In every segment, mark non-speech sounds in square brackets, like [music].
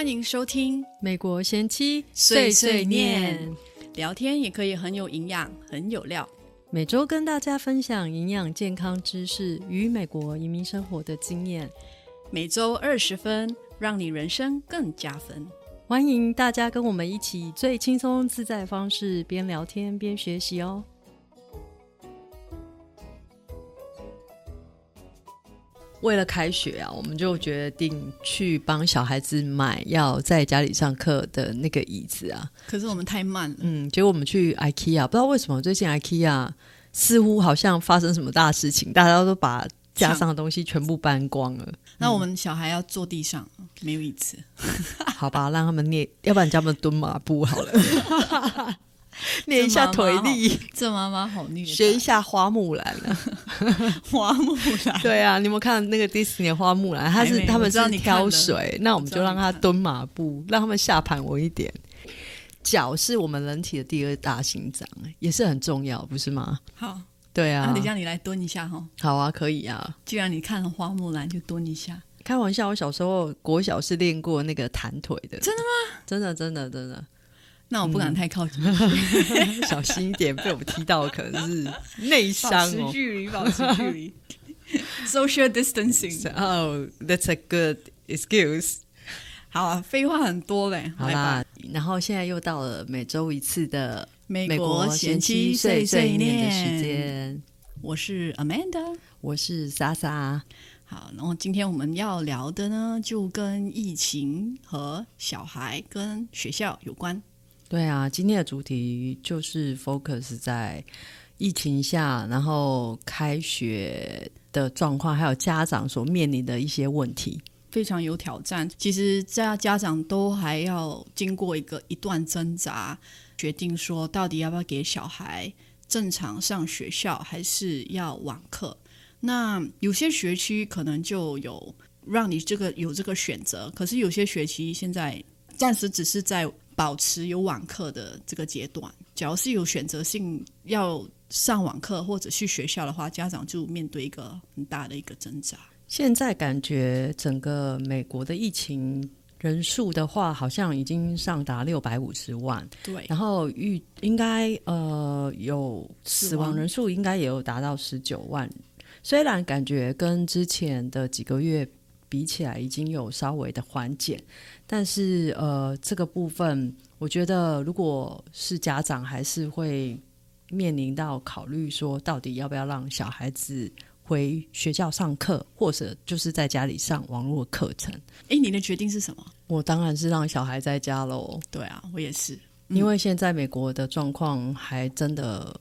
欢迎收听美国贤妻碎碎念，聊天也可以很有营养，很有料。每周跟大家分享营养健康知识与美国移民生活的经验，每周二十分，让你人生更加分。欢迎大家跟我们一起最轻松自在的方式，边聊天边学习哦。为了开学啊，我们就决定去帮小孩子买要在家里上课的那个椅子啊。可是我们太慢了，嗯，结果我们去 IKEA，不知道为什么最近 IKEA 似乎好像发生什么大事情，大家都把架上的东西全部搬光了。那我们小孩要坐地上，没有椅子，好吧，让他们练，要不然叫他们蹲马步好了。[laughs] [laughs] 练一下腿力，这妈妈好虐。学一下花木兰啊，[laughs] 花木兰。对啊，你有看那个迪士尼花木兰？他是他们是挑水，那我们就让他蹲马步，让他们下盘稳一点。脚是我们人体的第二大心脏，也是很重要，不是吗？好，对啊。那等下你来蹲一下哈。好啊，可以啊。既然你看了花木兰，就蹲一下。开玩笑，我小时候国小是练过那个弹腿的。真的吗？真的，真的，真的。那我不敢太靠近，[laughs] 小心一点，被我们踢到可能是内伤哦。保持距离，保持距离。[laughs] Social distancing. Oh, that's a good excuse. 好啊，废话很多嘞。好啦，然后现在又到了每周一次的美国贤妻碎碎念的时间。我是 Amanda，我是莎莎。好，然后今天我们要聊的呢，就跟疫情和小孩跟学校有关。对啊，今天的主题就是 focus 在疫情下，然后开学的状况，还有家长所面临的一些问题，非常有挑战。其实家家长都还要经过一个一段挣扎，决定说到底要不要给小孩正常上学校，还是要网课。那有些学区可能就有让你这个有这个选择，可是有些学期现在暂时只是在。保持有网课的这个阶段，只要是有选择性要上网课或者去学校的话，家长就面对一个很大的一个挣扎。现在感觉整个美国的疫情人数的话，好像已经上达六百五十万。对，然后预应该呃有死亡人数应该也有达到十九万。虽然感觉跟之前的几个月。比起来已经有稍微的缓解，但是呃，这个部分我觉得，如果是家长，还是会面临到考虑说，到底要不要让小孩子回学校上课，或者就是在家里上网络课程。哎，你的决定是什么？我当然是让小孩在家喽。对啊，我也是，因为现在美国的状况还真的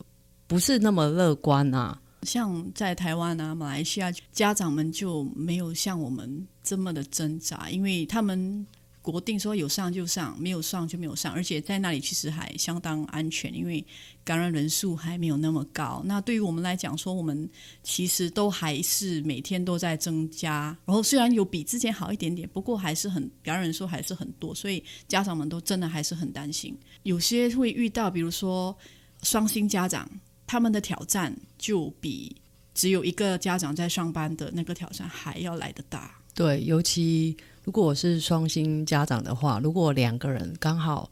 不是那么乐观啊。像在台湾啊、马来西亚，家长们就没有像我们这么的挣扎，因为他们国定说有上就上，没有上就没有上，而且在那里其实还相当安全，因为感染人数还没有那么高。那对于我们来讲，说我们其实都还是每天都在增加，然后虽然有比之前好一点点，不过还是很感染人数还是很多，所以家长们都真的还是很担心。有些会遇到，比如说双薪家长。他们的挑战就比只有一个家长在上班的那个挑战还要来得大。对，尤其如果我是双薪家长的话，如果两个人刚好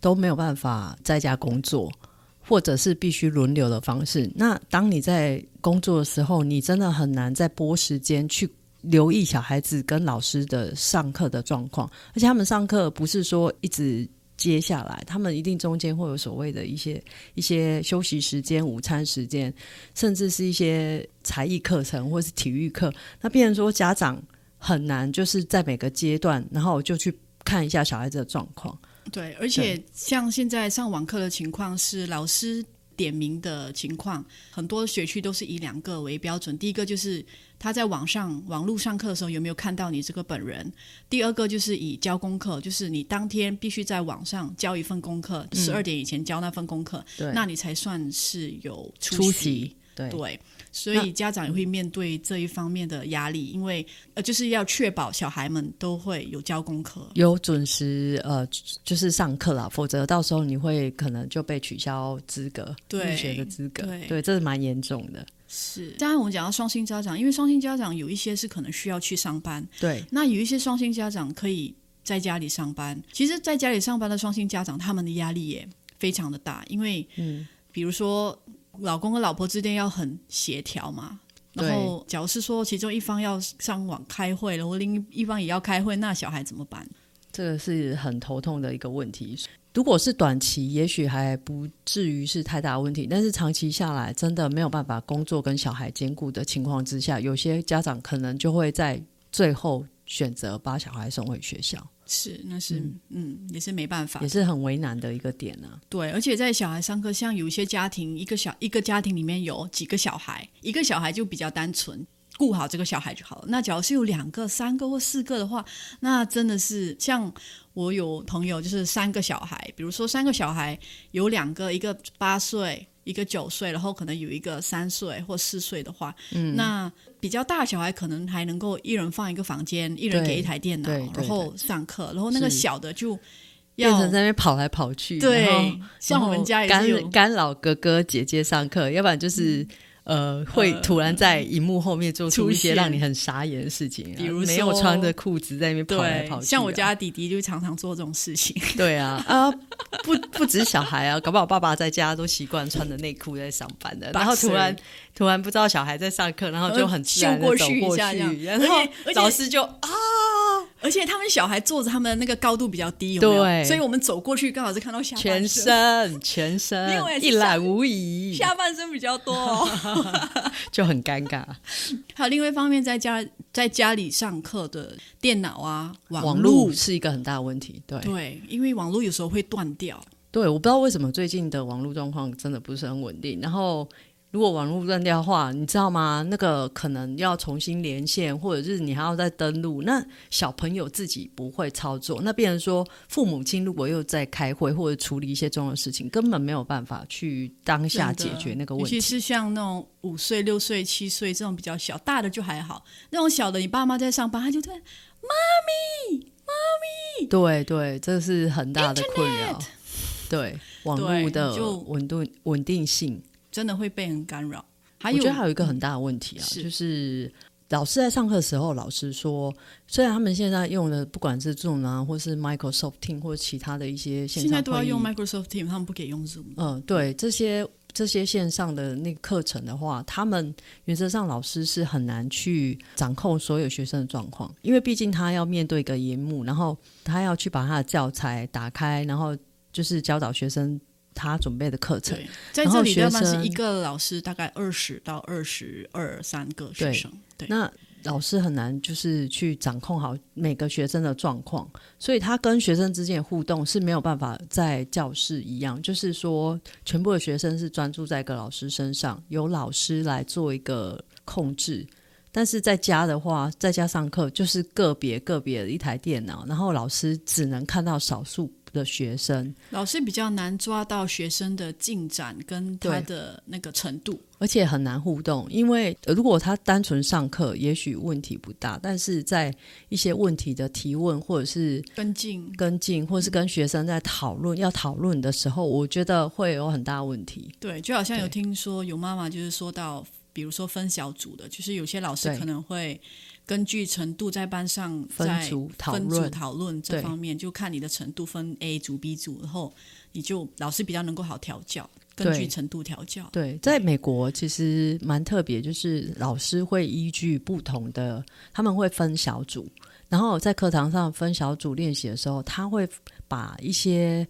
都没有办法在家工作，或者是必须轮流的方式，那当你在工作的时候，你真的很难在拨时间去留意小孩子跟老师的上课的状况，而且他们上课不是说一直。接下来，他们一定中间会有所谓的一些一些休息时间、午餐时间，甚至是一些才艺课程或是体育课。那变成说，家长很难就是在每个阶段，然后就去看一下小孩子的状况。对，而且像现在上网课的情况是老师。点名的情况，很多学区都是以两个为标准。第一个就是他在网上网络上课的时候有没有看到你这个本人；第二个就是以交功课，就是你当天必须在网上交一份功课，十二点以前交那份功课，那你才算是有出席。对。所以家长也会面对这一方面的压力，因为呃，就是要确保小孩们都会有交功课，有准时呃，就是上课啦，否则到时候你会可能就被取消资格，入学的资格，对，这是蛮严重的。是，刚才我们讲到双薪家长，因为双薪家长有一些是可能需要去上班，对，那有一些双薪家长可以在家里上班。其实，在家里上班的双薪家长，他们的压力也非常的大，因为，嗯，比如说老公和老婆之间要很协调嘛。然后，假如是说其中一方要上网开会，然后另一方也要开会，那小孩怎么办？这个是很头痛的一个问题。如果是短期，也许还不至于是太大问题，但是长期下来，真的没有办法工作跟小孩兼顾的情况之下，有些家长可能就会在最后选择把小孩送回学校。是，那是，嗯，也是没办法，也是很为难的一个点呢。对，而且在小孩上课，像有一些家庭，一个小一个家庭里面有几个小孩，一个小孩就比较单纯。顾好这个小孩就好了。那假如是有两个、三个或四个的话，那真的是像我有朋友，就是三个小孩。比如说三个小孩有两个，一个八岁，一个九岁，然后可能有一个三岁或四岁的话，嗯，那比较大小孩可能还能够一人放一个房间，一人给一台电脑，然后上课。然后那个小的就变成在那边跑来跑去，对，像我们家也干干扰哥哥姐姐上课，要不然就是。呃，会突然在荧幕后面做出一些让你很傻眼的事情，比如没有穿着裤子在那边跑来跑去。像我家弟弟就常常做这种事情。[laughs] 对啊，啊，不不止小孩啊，搞不好爸爸在家都习惯穿着内裤在上班的，然后突然突然不知道小孩在上课，然后就很自然的走过去，然后老师就啊。而且他们小孩坐着，他们的那个高度比较低，对，所以我们走过去刚好是看到下全身，全身一览无遗，下半身比较多，[laughs] [laughs] 就很尴尬。还有另外一方面，在家在家里上课的电脑啊，网络是一个很大的问题。对对，因为网络有时候会断掉。对，我不知道为什么最近的网络状况真的不是很稳定。然后。如果网络断掉的话，你知道吗？那个可能要重新连线，或者是你还要再登录。那小朋友自己不会操作，那变成说父母亲如果又在开会或者处理一些重要的事情，根本没有办法去当下解决那个问题。尤其是像那种五岁、六岁、七岁这种比较小，大的就还好。那种小的，你爸妈在上班，他就在妈咪妈咪。对对，这是很大的困扰。对网络的稳定稳定性。真的会被人干扰。还有，我觉得还有一个很大的问题啊，就是老师在上课的时候，老师说，虽然他们现在用的不管是 Zoom 啊，或是 Microsoft Team 或者其他的一些线上，现在都要用 Microsoft Team，他们不给用 Zoom。嗯，对，这些这些线上的那个课程的话，他们原则上老师是很难去掌控所有学生的状况，因为毕竟他要面对一个荧幕，然后他要去把他的教材打开，然后就是教导学生。他准备的课程，在这里的话是一个老师，大概二十到二十二三个学生。对，那老师很难就是去掌控好每个学生的状况，所以他跟学生之间的互动是没有办法在教室一样，就是说全部的学生是专注在一个老师身上，由老师来做一个控制。但是在家的话，在家上课就是个别个别的一台电脑，然后老师只能看到少数。的学生，老师比较难抓到学生的进展跟他的那个程度，而且很难互动。因为如果他单纯上课，也许问题不大，但是在一些问题的提问或者是跟进、跟进，或是跟学生在讨论要讨论的时候，我觉得会有很大问题。对，就好像有听说有妈妈就是说到，比如说分小组的，就是有些老师可能会。根据程度在班上分组讨论讨论这方面，就看你的程度分 A 组 B 组，然后你就老师比较能够好调教，根据程度调教。对，在美国其实蛮特别，就是老师会依据不同的，他们会分小组，然后在课堂上分小组练习的时候，他会把一些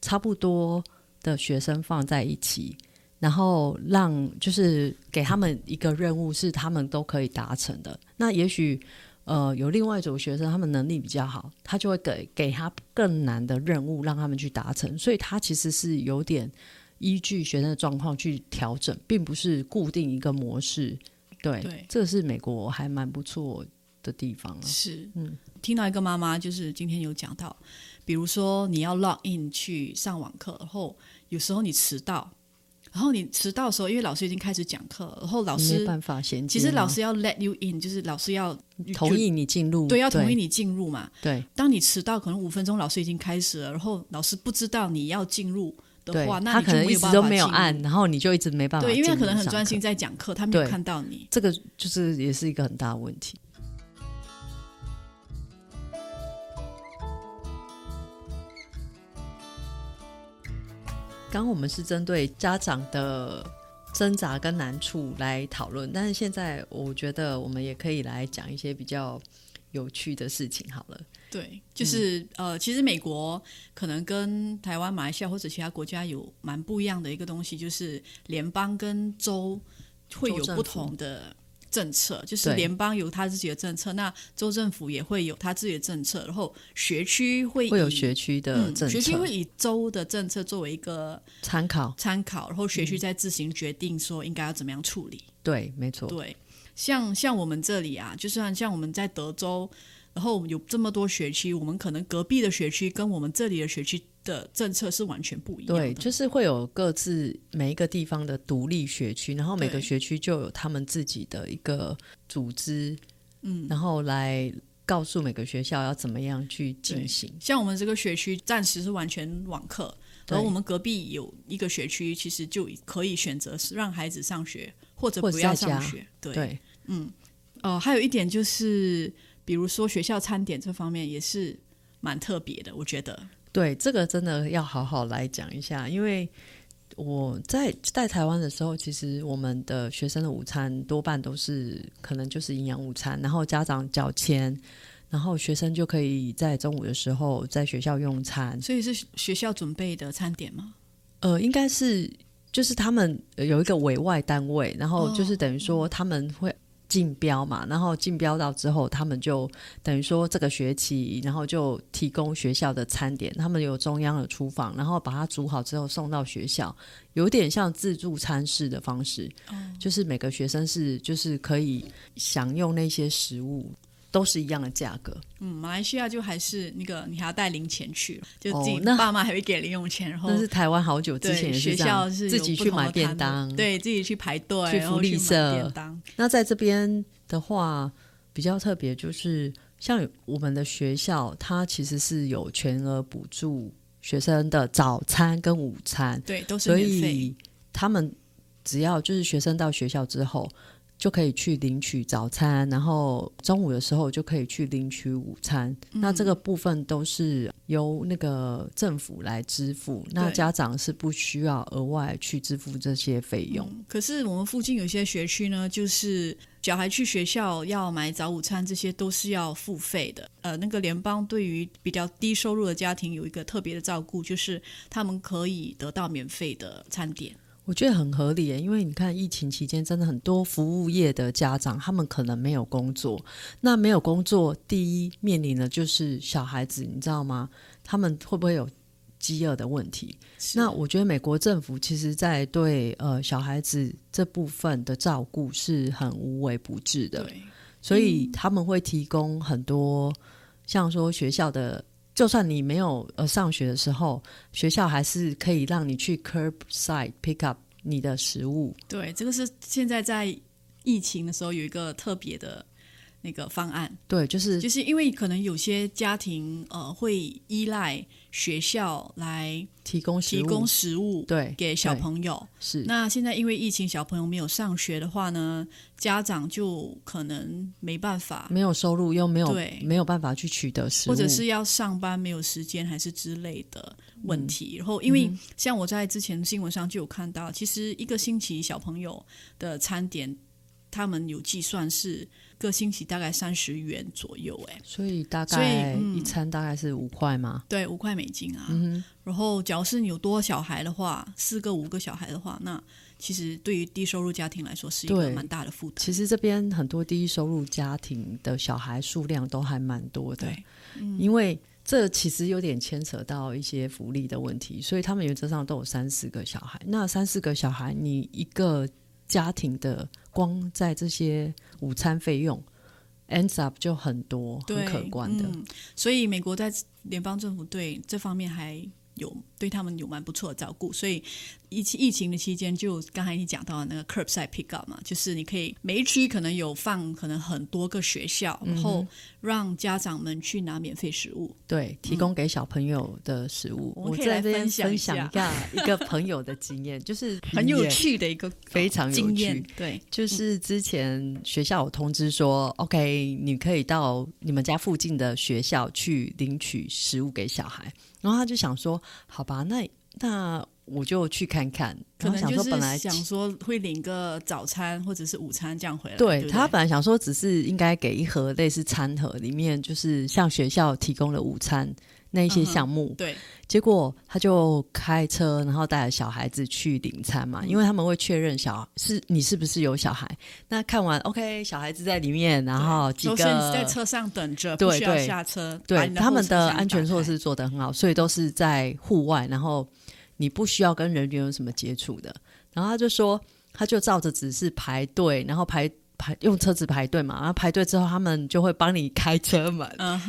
差不多的学生放在一起。然后让就是给他们一个任务，是他们都可以达成的。那也许呃有另外一组学生，他们能力比较好，他就会给给他更难的任务，让他们去达成。所以他其实是有点依据学生的状况去调整，并不是固定一个模式。对，这是美国还蛮不错的地方啊。是，嗯，听到一个妈妈就是今天有讲到，比如说你要 log in 去上网课，然后有时候你迟到。然后你迟到的时候，因为老师已经开始讲课，然后老师没办法衔接。其实老师要 let you in，就是老师要同意你进入，对，要同意你进入嘛。对。当你迟到可能五分钟，老师已经开始了，然后老师不知道你要进入的话，那他可能一直都没有按，然后你就一直没办法。对，因为他可能很专心在讲课，他没有看到你。这个就是也是一个很大的问题。刚刚我们是针对家长的挣扎跟难处来讨论，但是现在我觉得我们也可以来讲一些比较有趣的事情。好了，对，就是、呃，其实美国可能跟台湾、马来西亚或者其他国家有蛮不一样的一个东西，就是联邦跟州会有不同的政策，就是联邦有他自己的政策，那州政府也会有他自己的政策，然后学区会会有学区的嗯，政策学区会以州的政策作为一个参考。参考，然后学嗯区再自行决定说应该要怎么样处理。对，没错。对，像像我们这里啊，就算像我们在德州，然后有这么多学区，我们可能隔壁的学区跟我们这里的学区的政策是完全不一样的。对，就是会有各自每一个地方的独立学区，然后每个学区就有他们自己的一个组织，嗯，然后来告诉每个学校要怎么样去进行。像我们这个学区暂时是完全网课，对然后我们隔壁有一个学区，其实就可以选择是让孩子上学或者不要上学。对，对，呃，还有一点就是，比如说学校餐点这方面也是蛮特别的，我觉得。对，这个真的要好好来讲一下，因为我在在台湾的时候，其实我们的学生的午餐多半都是可能就是营养午餐，然后家长缴钱，然后学生就可以在中午的时候在学校用餐。所以是学校准备的餐点吗？呃，应该是就是他们有一个委外单位，然后就是等于说他们会竞标嘛，然后竞标到之后，他们就等于说这个学期，然后就提供学校的餐点，他们有中央的厨房，然后把它煮好之后送到学校，有点像自助餐式的方式，就是每个学生是就是可以享用那些食物。都是一样的价格，嗯，马来西亚就还是那个你还要带零钱去，就哦自己那爸妈还会给零用钱，然后但是台湾好久之前对学也是这样，校是自己去买便当，对自己去排队，去福利社便当。那在这边的话，比较特别就是像我们的学校，它其实是有全额补助学生的早餐跟午餐，对，都是所。以他们只要就是学生到学校之后。就可以去领取早餐，然后中午的时候就可以去领取午餐。嗯那这个部分都是由那个政府来支付，那家长是不需要额外去支付这些费用。嗯可是我们附近有些学区呢，就是小孩去学校要买早午餐，这些都是要付费的。呃，那个联邦对于比较低收入的家庭有一个特别的照顾，就是他们可以得到免费的餐点。我觉得很合理耶，因为你看疫情期间，真的很多服务业的家长，他们可能没有工作。那没有工作，第一面临的就是小孩子，你知道吗？他们会不会有饥饿的问题？那我觉得美国政府其实在对呃小孩子这部分的照顾是很无微不至的。所以他们会提供很多，像说学校的，就算你没有呃上学的时候，学校还是可以让你去 curbside pick up 你的食物。对，这个是现在在疫情的时候有一个特别的那个方案，对，就是就是因为可能有些家庭呃会依赖学校来提供，提供食物。对给小朋友。是。那现在因为疫情，小朋友没有上学的话呢，家长就可能没办法，没有收入又没有对。没有办法去取得食物，或者是要上班没有时间，还是之类的问题。嗯。然后，因为像我在之前新闻上就有看到，其实一个星期小朋友的餐点，他们有计算是个星期大概三十元左右，哎，所以大概嗯一餐大概是五块嘛。对，五块美金啊。嗯然后，假如是你有多小孩的话，四个、五个小孩的话，那其实对于低收入家庭来说是一个蛮大的负担。其实这边很多低收入家庭的小孩数量都还蛮多的，对，因为这其实有点牵扯到一些福利的问题，所以他们原则上都有三四个小孩。那三四个小孩，你一个家庭的光在这些午餐费用 ends up 就很多，很，可观的。所以美国在联邦政府对这方面还有对他们有蛮不错的照顾，所以疫情疫情的期间，就刚才你讲到的那个 curbside pickup 嘛，就是你可以每一区可能有放可能很多个学校，然嗯后让家长们去拿免费食物。对，提供给小朋友的食物，我们可以来在这边分享一下一个朋友的经验，就是 [laughs] 很有趣的一个非常有经验趣，对，就是之前学校有通知说、o k 你可以到你们家附近的学校去领取食物给小孩。然后他就想说，好吧，那那我就去看看，可能就是想说本来想说会领个早餐或者是午餐这样回来。对他本来想说只是应该给一盒类似餐盒，里面就是像学校提供的午餐那一些项目，对结果他就开车，然后带着小孩子去领餐嗯嘛，因为他们会确认小是你是不是有小孩。那看完 OK，小孩子在里面，然后几都是你在个车上等着，对对下车。把对他们的安全措施做得很好，所以都是在户外，然后你不需要跟人员有什么接触的。然后他就说，他就照着指示排队，然后排排用车子排队嘛，然后排队之后他们就会帮你开车门，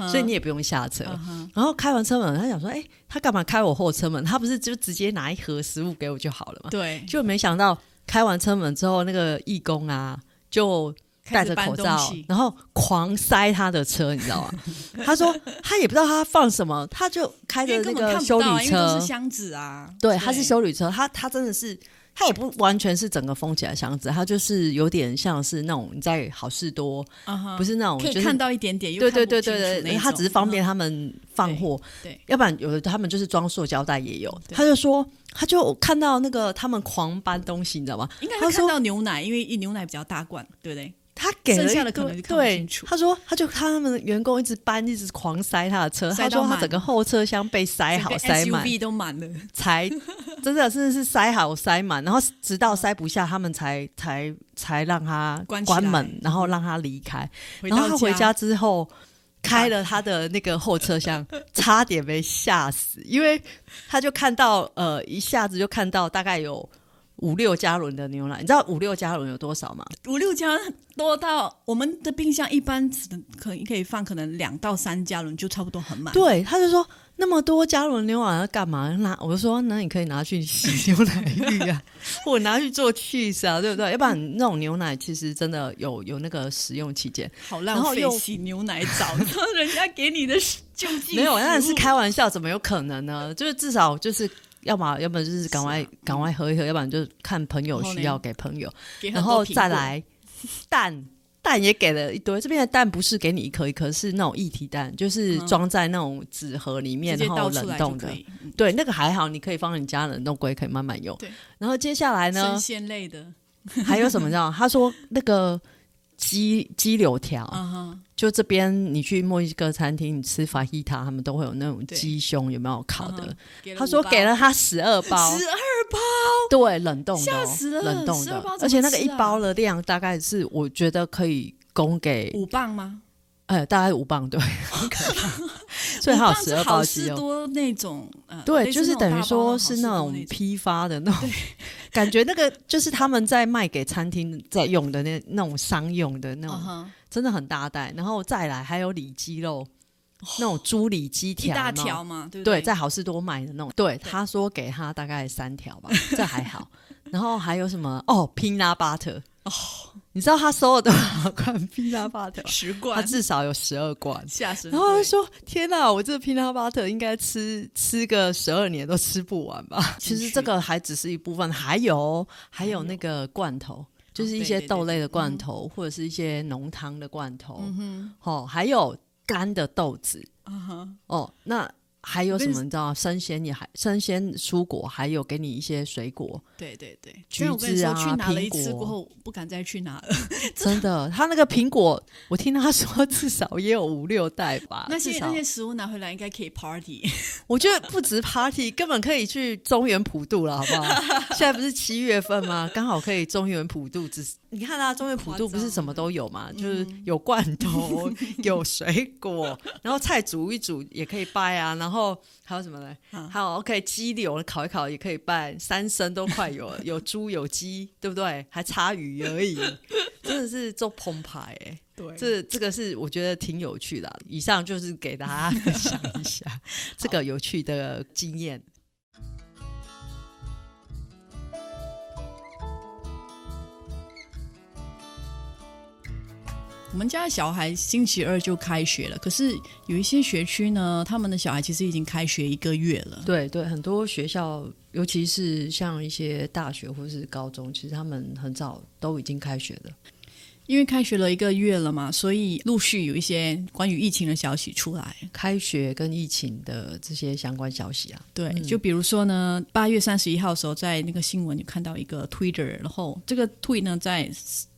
所以你也不用下车。然后开完车门，他想说，哎、他干嘛开我后车门？他不是就直接拿一盒食物给我就好了嘛？对，就没想到开完车门之后，那个义工啊，就戴着口罩，然后狂塞他的车，你知道吗？[laughs] 他说他也不知道他放什么，他就开着那个修理车是，箱子啊。对，他是修理车，他他真的是。他也不完全是整个封起来箱子，他就是有点像是那种你在好事多，不是那种就是可以看到一点点，又对对对对对，他只是方便他们放货，对对要不然有的他们就是装塑胶袋也有。对他就说，他就看到那个他们狂搬东西，你知道吗？应该会看到牛奶，因为一牛奶比较大罐，对不对？他给了剩下一堆的可能就看不对清楚他说，他就看他们的员工一直搬，一直狂塞他的车。他说他整个后车厢被塞好塞满，SUV 都满了，才真的 [laughs] 真的是塞好塞满，然后直到塞不下，他们才才才让他关门，然后让他离开。然后他回家之后。开了他的那个后车厢，[laughs] 差点被吓死，因为他就看到呃，一下子就看到大概有五六加仑的牛奶。你知道五六加仑有多少吗？五六加多到我们的冰箱一般只能可可以放可能两到三加仑就差不多很满。对，他就说那么多加仑牛奶要干嘛？拿我就说，那你可以拿去洗牛奶浴啊，[laughs] 或者拿去做 cheese 啊，对不对？要不然那种牛奶其实真的有有那个使用期间。好浪费洗牛奶澡，[laughs] 人家给你的救济没有，那是开玩笑，怎么有可能呢？就是至少就是。要么，要么就是赶快赶、快喝一喝，要不然就看朋友需要给朋友，然后再来蛋，[laughs] 蛋也给了一堆。这边的蛋不是给你一颗一颗，是那种一体蛋，就是嗯装在那种纸盒里面，然后冷冻的对，那个还好，你可以放你家冷冻柜，可以慢慢用。对，然后接下来生呢，鲜类的，[laughs] 还有什么？知道？他说那个鸡鸡柳条，就这边你去墨西哥餐厅，你吃法希塔，他们都会有那种对。鸡胸，有没有烤的？他说给了他十二包，[laughs] 十二包，对，冷冻的、哦，吓死了冷冻的。而且那个一包的量大概是我觉得可以供给，五磅吗？呃，大概五磅，对，[laughs] 很可怕。所以还有十二包好鸡肉。多那种，呃，对，[laughs] 就是等于说是那种种批发的那种感觉，那个就是他们在卖给餐厅在用的那那种商用的那种，真的很大袋。然后再来还有里脊肉，那种猪里脊一条，大条嘛，对？在好事多买的那种。对，他说给他大概三条吧，这还好。然后还有什么？哦，peanut butter。哦，你知道他收了多少罐 peanut butter？他十罐，至少有十二罐。吓死！然后他说：“天哪，我这个 peanut butter 应该吃吃个十二年都吃不完吧？”其实这个还只是一部分，还有还有那个罐头，就是一些豆类的罐头，或者是一些浓汤的罐头，嗯哼，哦，还有干的豆子，嗯哼，哦，那还有什么？你知道，生鲜也还生鲜蔬果，还有给你一些水果，对对对。橘但我跟你说，子啊去拿了一次过后，不敢再去拿了。[laughs] 真的，他那个苹果，我听他说至少也有五六袋吧，[laughs] 那些那些食物拿回来应该可以 party。[laughs] 我觉得不止 party，根本可以去中原普渡了，好不好？现在不是七月份吗？刚好可以中原普渡。只是你看啊，中原普渡不是什么都有嘛，就是有罐头，有水果，然后菜煮一煮也可以拜啊，然后还有什么呢？嗯还有 OK 鸡柳烤一烤也可以拌，三牲都快有了，[laughs] 有猪有鸡，对不对？还差鱼而已，[laughs] 真的是做澎湃哎、对这这个是我觉得挺有趣的啊、以上就是给大家分享一下 [laughs] 这个有趣的经验。我们家小孩星期二就开学了，可是有一些学区呢，他们的小孩其实已经开学一个月了。对对，很多学校，尤其是像一些大学或是高中，其实他们很早都已经开学了。因为开学了一个月了嘛，所以陆续有一些关于疫情的消息出来。开学跟疫情的这些相关消息啊，对，就比如说呢，八月三十一号的时候，在那个新闻有看到一个 Twitter，然后这个 tweet 呢在。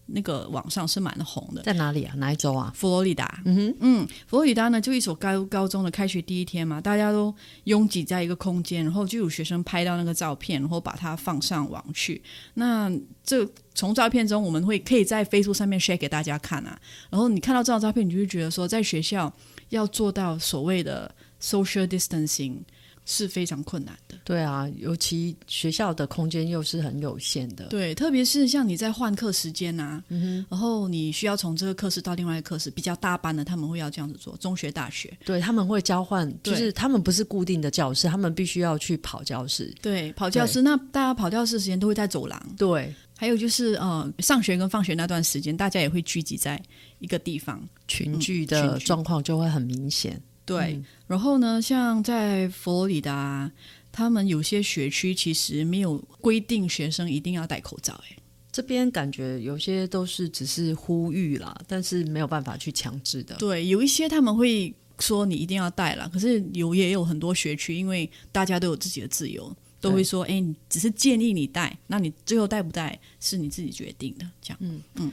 那个网上是蛮红的，在哪里啊？哪一州啊？佛罗里达。嗯哼，嗯，佛罗里达呢，就一所高高中的开学第一天嘛，大家都拥挤在一个空间，然后就有学生拍到那个照片，然后把它放上网去。那这从照片中，我们会可以在 Facebook 上面 share 给大家看啊。然后你看到这张照片，你就会觉得说，在学校要做到所谓的 social distancing。是非常困难的。对啊，尤其学校的空间又是很有限的。对，特别是像你在换课时间呐，然后你需要从这个课室到另外一个课室，比较大班的他们会要这样子做。中学、大学，对他们会交换，就是他们不是固定的教室，他们必须要去跑教室。对，跑教室，那大家跑教室时间都会在走廊。对，还有就是呃，上学跟放学那段时间，大家也会聚集在一个地方，群聚的状况就会很明显。对，然后呢，像在佛罗里达，他们有些学区其实没有规定学生一定要戴口罩。哎，这边感觉有些都是只是呼吁啦，但是没有办法去强制的。对，有一些他们会说你一定要戴啦，可是有也有很多学区，因为大家都有自己的自由，都会说，哎，只是建议你戴，那你最后戴不戴是你自己决定的。这样，嗯嗯。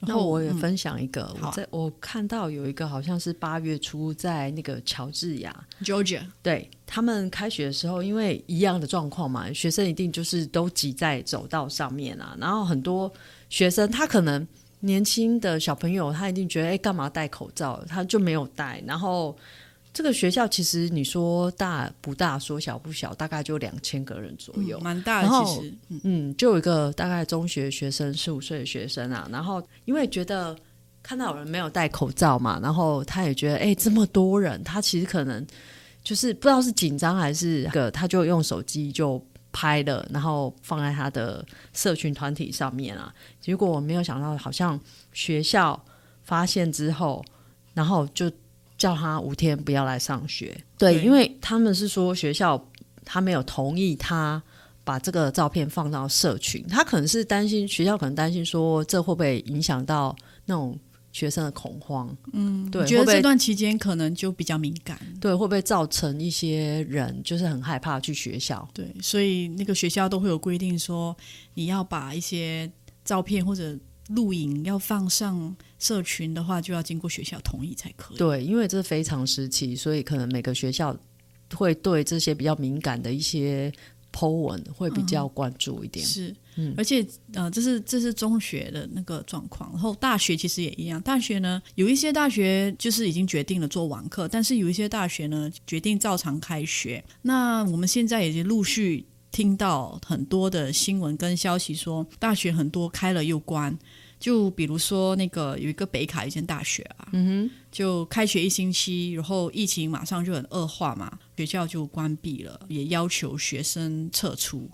那我也分享一个，我在我看到有一个好像是八月初在那个乔治亚 （Georgia），对他们开学的时候，因为一样的状况嘛，学生一定就是都挤在走道上面啊，然后很多学生他可能年轻的小朋友，他一定觉得哎，干嘛戴口罩？他就没有戴，然后。这个学校其实你说大不大，说小不小，大概就两千个人左右，蛮大的。其实，嗯，就有一个大概中学学生，十五岁的学生啊。然后因为觉得看到有人没有戴口罩嘛，然后他也觉得，哎，这么多人，他其实可能就是不知道是紧张还是个，他就用手机就拍了，然后放在他的社群团体上面啊。结果我没有想到，好像学校发现之后，然后就。叫他五天不要来上学，对，因为他们是说学校他没有同意他把这个照片放到社群，他可能是担心学校可能担心说这会不会影响到那种学生的恐慌，嗯，对，觉得这段期间可能就比较敏感，对，会不会造成一些人就是很害怕去学校，对，所以那个学校都会有规定说你要把一些照片或者。录影要放上社群的话，就要经过学校同意才可以。对，因为这是非常时期，所以可能每个学校会对这些比较敏感的一些 Po 文会比较关注一点。是，嗯，而且呃，这是这是中学的那个状况，然后大学其实也一样。大学呢，有一些大学就是已经决定了做网课，但是有一些大学呢决定照常开学。那我们现在已经陆续听到很多的新闻跟消息，说大学很多开了又关。就比如说那个有一个北卡一间大学啊，嗯哼，就开学一星期，然后疫情马上就很恶化嘛，学校就关闭了，也要求学生撤出。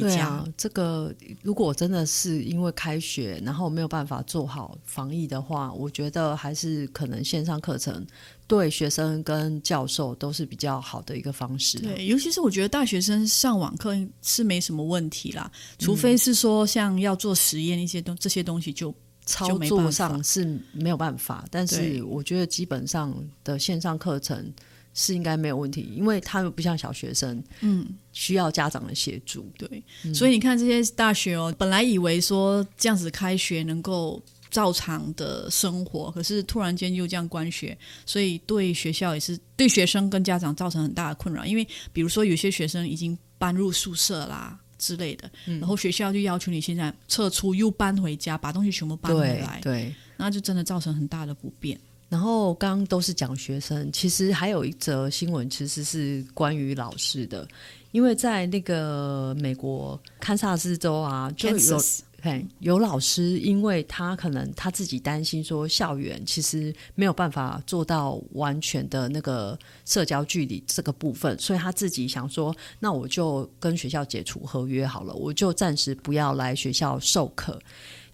对啊，这个如果真的是因为开学，然后没有办法做好防疫的话，我觉得还是可能线上课程对学生跟教授都是比较好的一个方式。对，尤其是我觉得大学生上网课是没什么问题啦，除非是说像要做实验一些东这些东西就操作上是没有办法。但是我觉得基本上的线上课程。是应该没有问题，因为他们不像小学生，嗯，需要家长的协助。对，所以你看这些大学哦，本来以为说这样子开学能够照常的生活，可是突然间又这样关学，所以对学校也是对学生跟家长造成很大的困扰。因为比如说有些学生已经搬入宿舍啦之类的，然后学校就要求你现在撤出又搬回家，把东西全部搬回来，对，那就真的造成很大的不便。然后刚刚都是讲学生，其实还有一则新闻，其实是关于老师的。因为在那个美国堪萨斯州啊，就有嘿有老师，因为他可能他自己担心说，校园其实没有办法做到完全的那个社交距离这个部分，所以他自己想说，那我就跟学校解除合约好了，我就暂时不要来学校授课。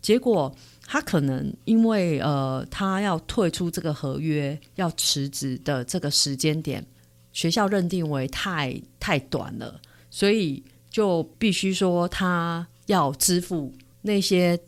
结果。他可能因为呃，他要退出这个合约，要辞职的这个时间点，学校认定为太太短了，所以就必须说他要支付那些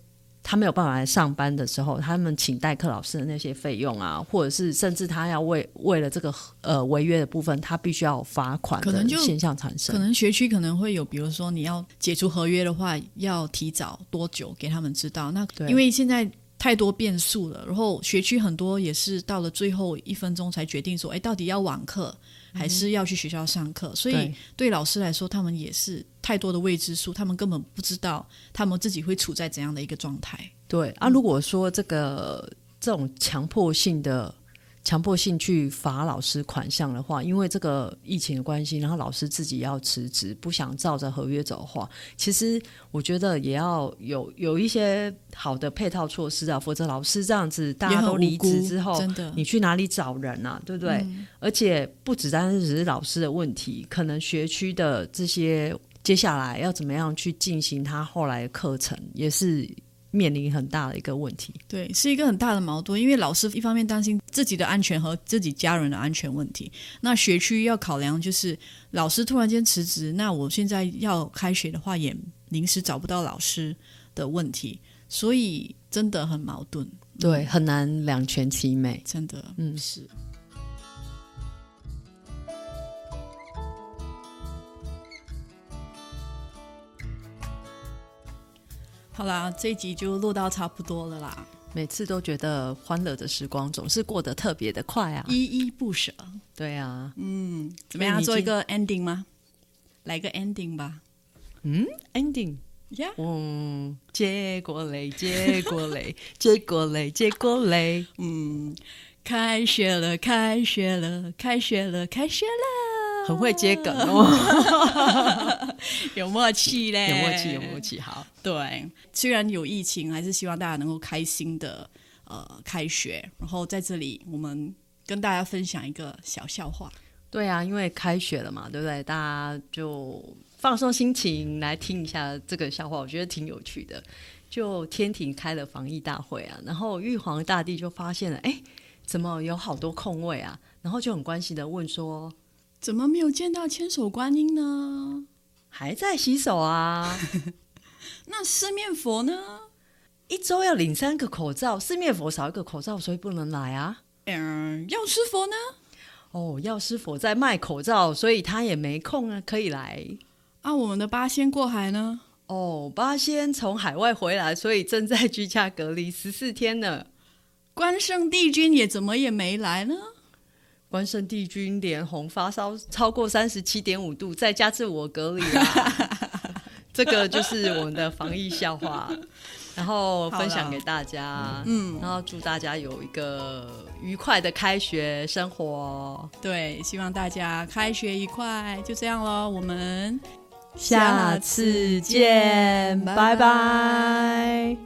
他没有办法来上班的时候，他们请代课老师的那些费用啊，或者是甚至他要为为了这个呃违约的部分，他必须要罚款可能就现象产生。可能学区可能会有，比如说你要解除合约的话，要提早多久给他们知道？那对因为现在太多变数了，然后学区很多也是到了最后一分钟才决定说，哎，到底要网课还是要去学校上课？所以对对老师来说，他们也是太多的未知数，他们根本不知道他们自己会处在怎样的一个状态。对啊，如果说这个这种强迫性的、强迫性去罚老师款项的话，因为这个疫情的关系，然后老师自己要辞职，不想照着合约走的话，其实我觉得也要有有一些好的配套措施啊，否则老师这样子大家都离职之后，真的，你去哪里找人啊？对不对？而且不只单单只是老师的问题，可能学区的这些接下来要怎么样去进行他后来的课程，也是面临很大的一个问题。对，是一个很大的矛盾，因为老师一方面担心自己的安全和自己家人的安全问题，那学区要考量就是老师突然间辞职，那我现在要开学的话，也临时找不到老师的问题，所以真的很矛盾，对，很难两全其美。真的，嗯是。好啦，这一集就录到差不多了啦，每次都觉得欢乐的时光总是过得特别的快啊！依依不舍。对啊嗯怎么样？做一个 ending 吗？来个 ending 吧。嗯，ending。Yeah.、嗯，结果嘞，结果嘞，[laughs] 结果嘞，结果嘞，嗯，开学了，开学了，开学了，开学了，很会接梗哦，[laughs] 有默契嘞，有默契，有默。契，好。对，虽然有疫情，还是希望大家能够开心的呃开学。然后在这里，我们跟大家分享一个小笑话。对啊，因为开学了嘛，对不对？大家就放松心情来听一下这个笑话，我觉得挺有趣的。就天庭开了防疫大会啊，然后玉皇大帝就发现了，哎，怎么有好多空位啊？然后就很关心的问说，怎么没有见到千手观音呢？还在洗手啊？[laughs] 那四面佛呢？一周要领三个口罩，四面佛少一个口罩，所以不能来啊。嗯，药师佛呢？哦，药师佛在卖口罩，所以他也没空啊，可以来。啊，我们的八仙过海呢？哦，八仙从海外回来，所以正在居家隔离十四天呢。关圣帝君也怎么也没来呢？关圣帝君脸红发烧超过三十七点五度，再加自我隔离啦。[laughs] 这个就是我们的防疫笑话，然后分享给大家。嗯，然后祝大家有一个愉快的开学生活。对，希望大家开学愉快。就这样喽，我们下次见，拜拜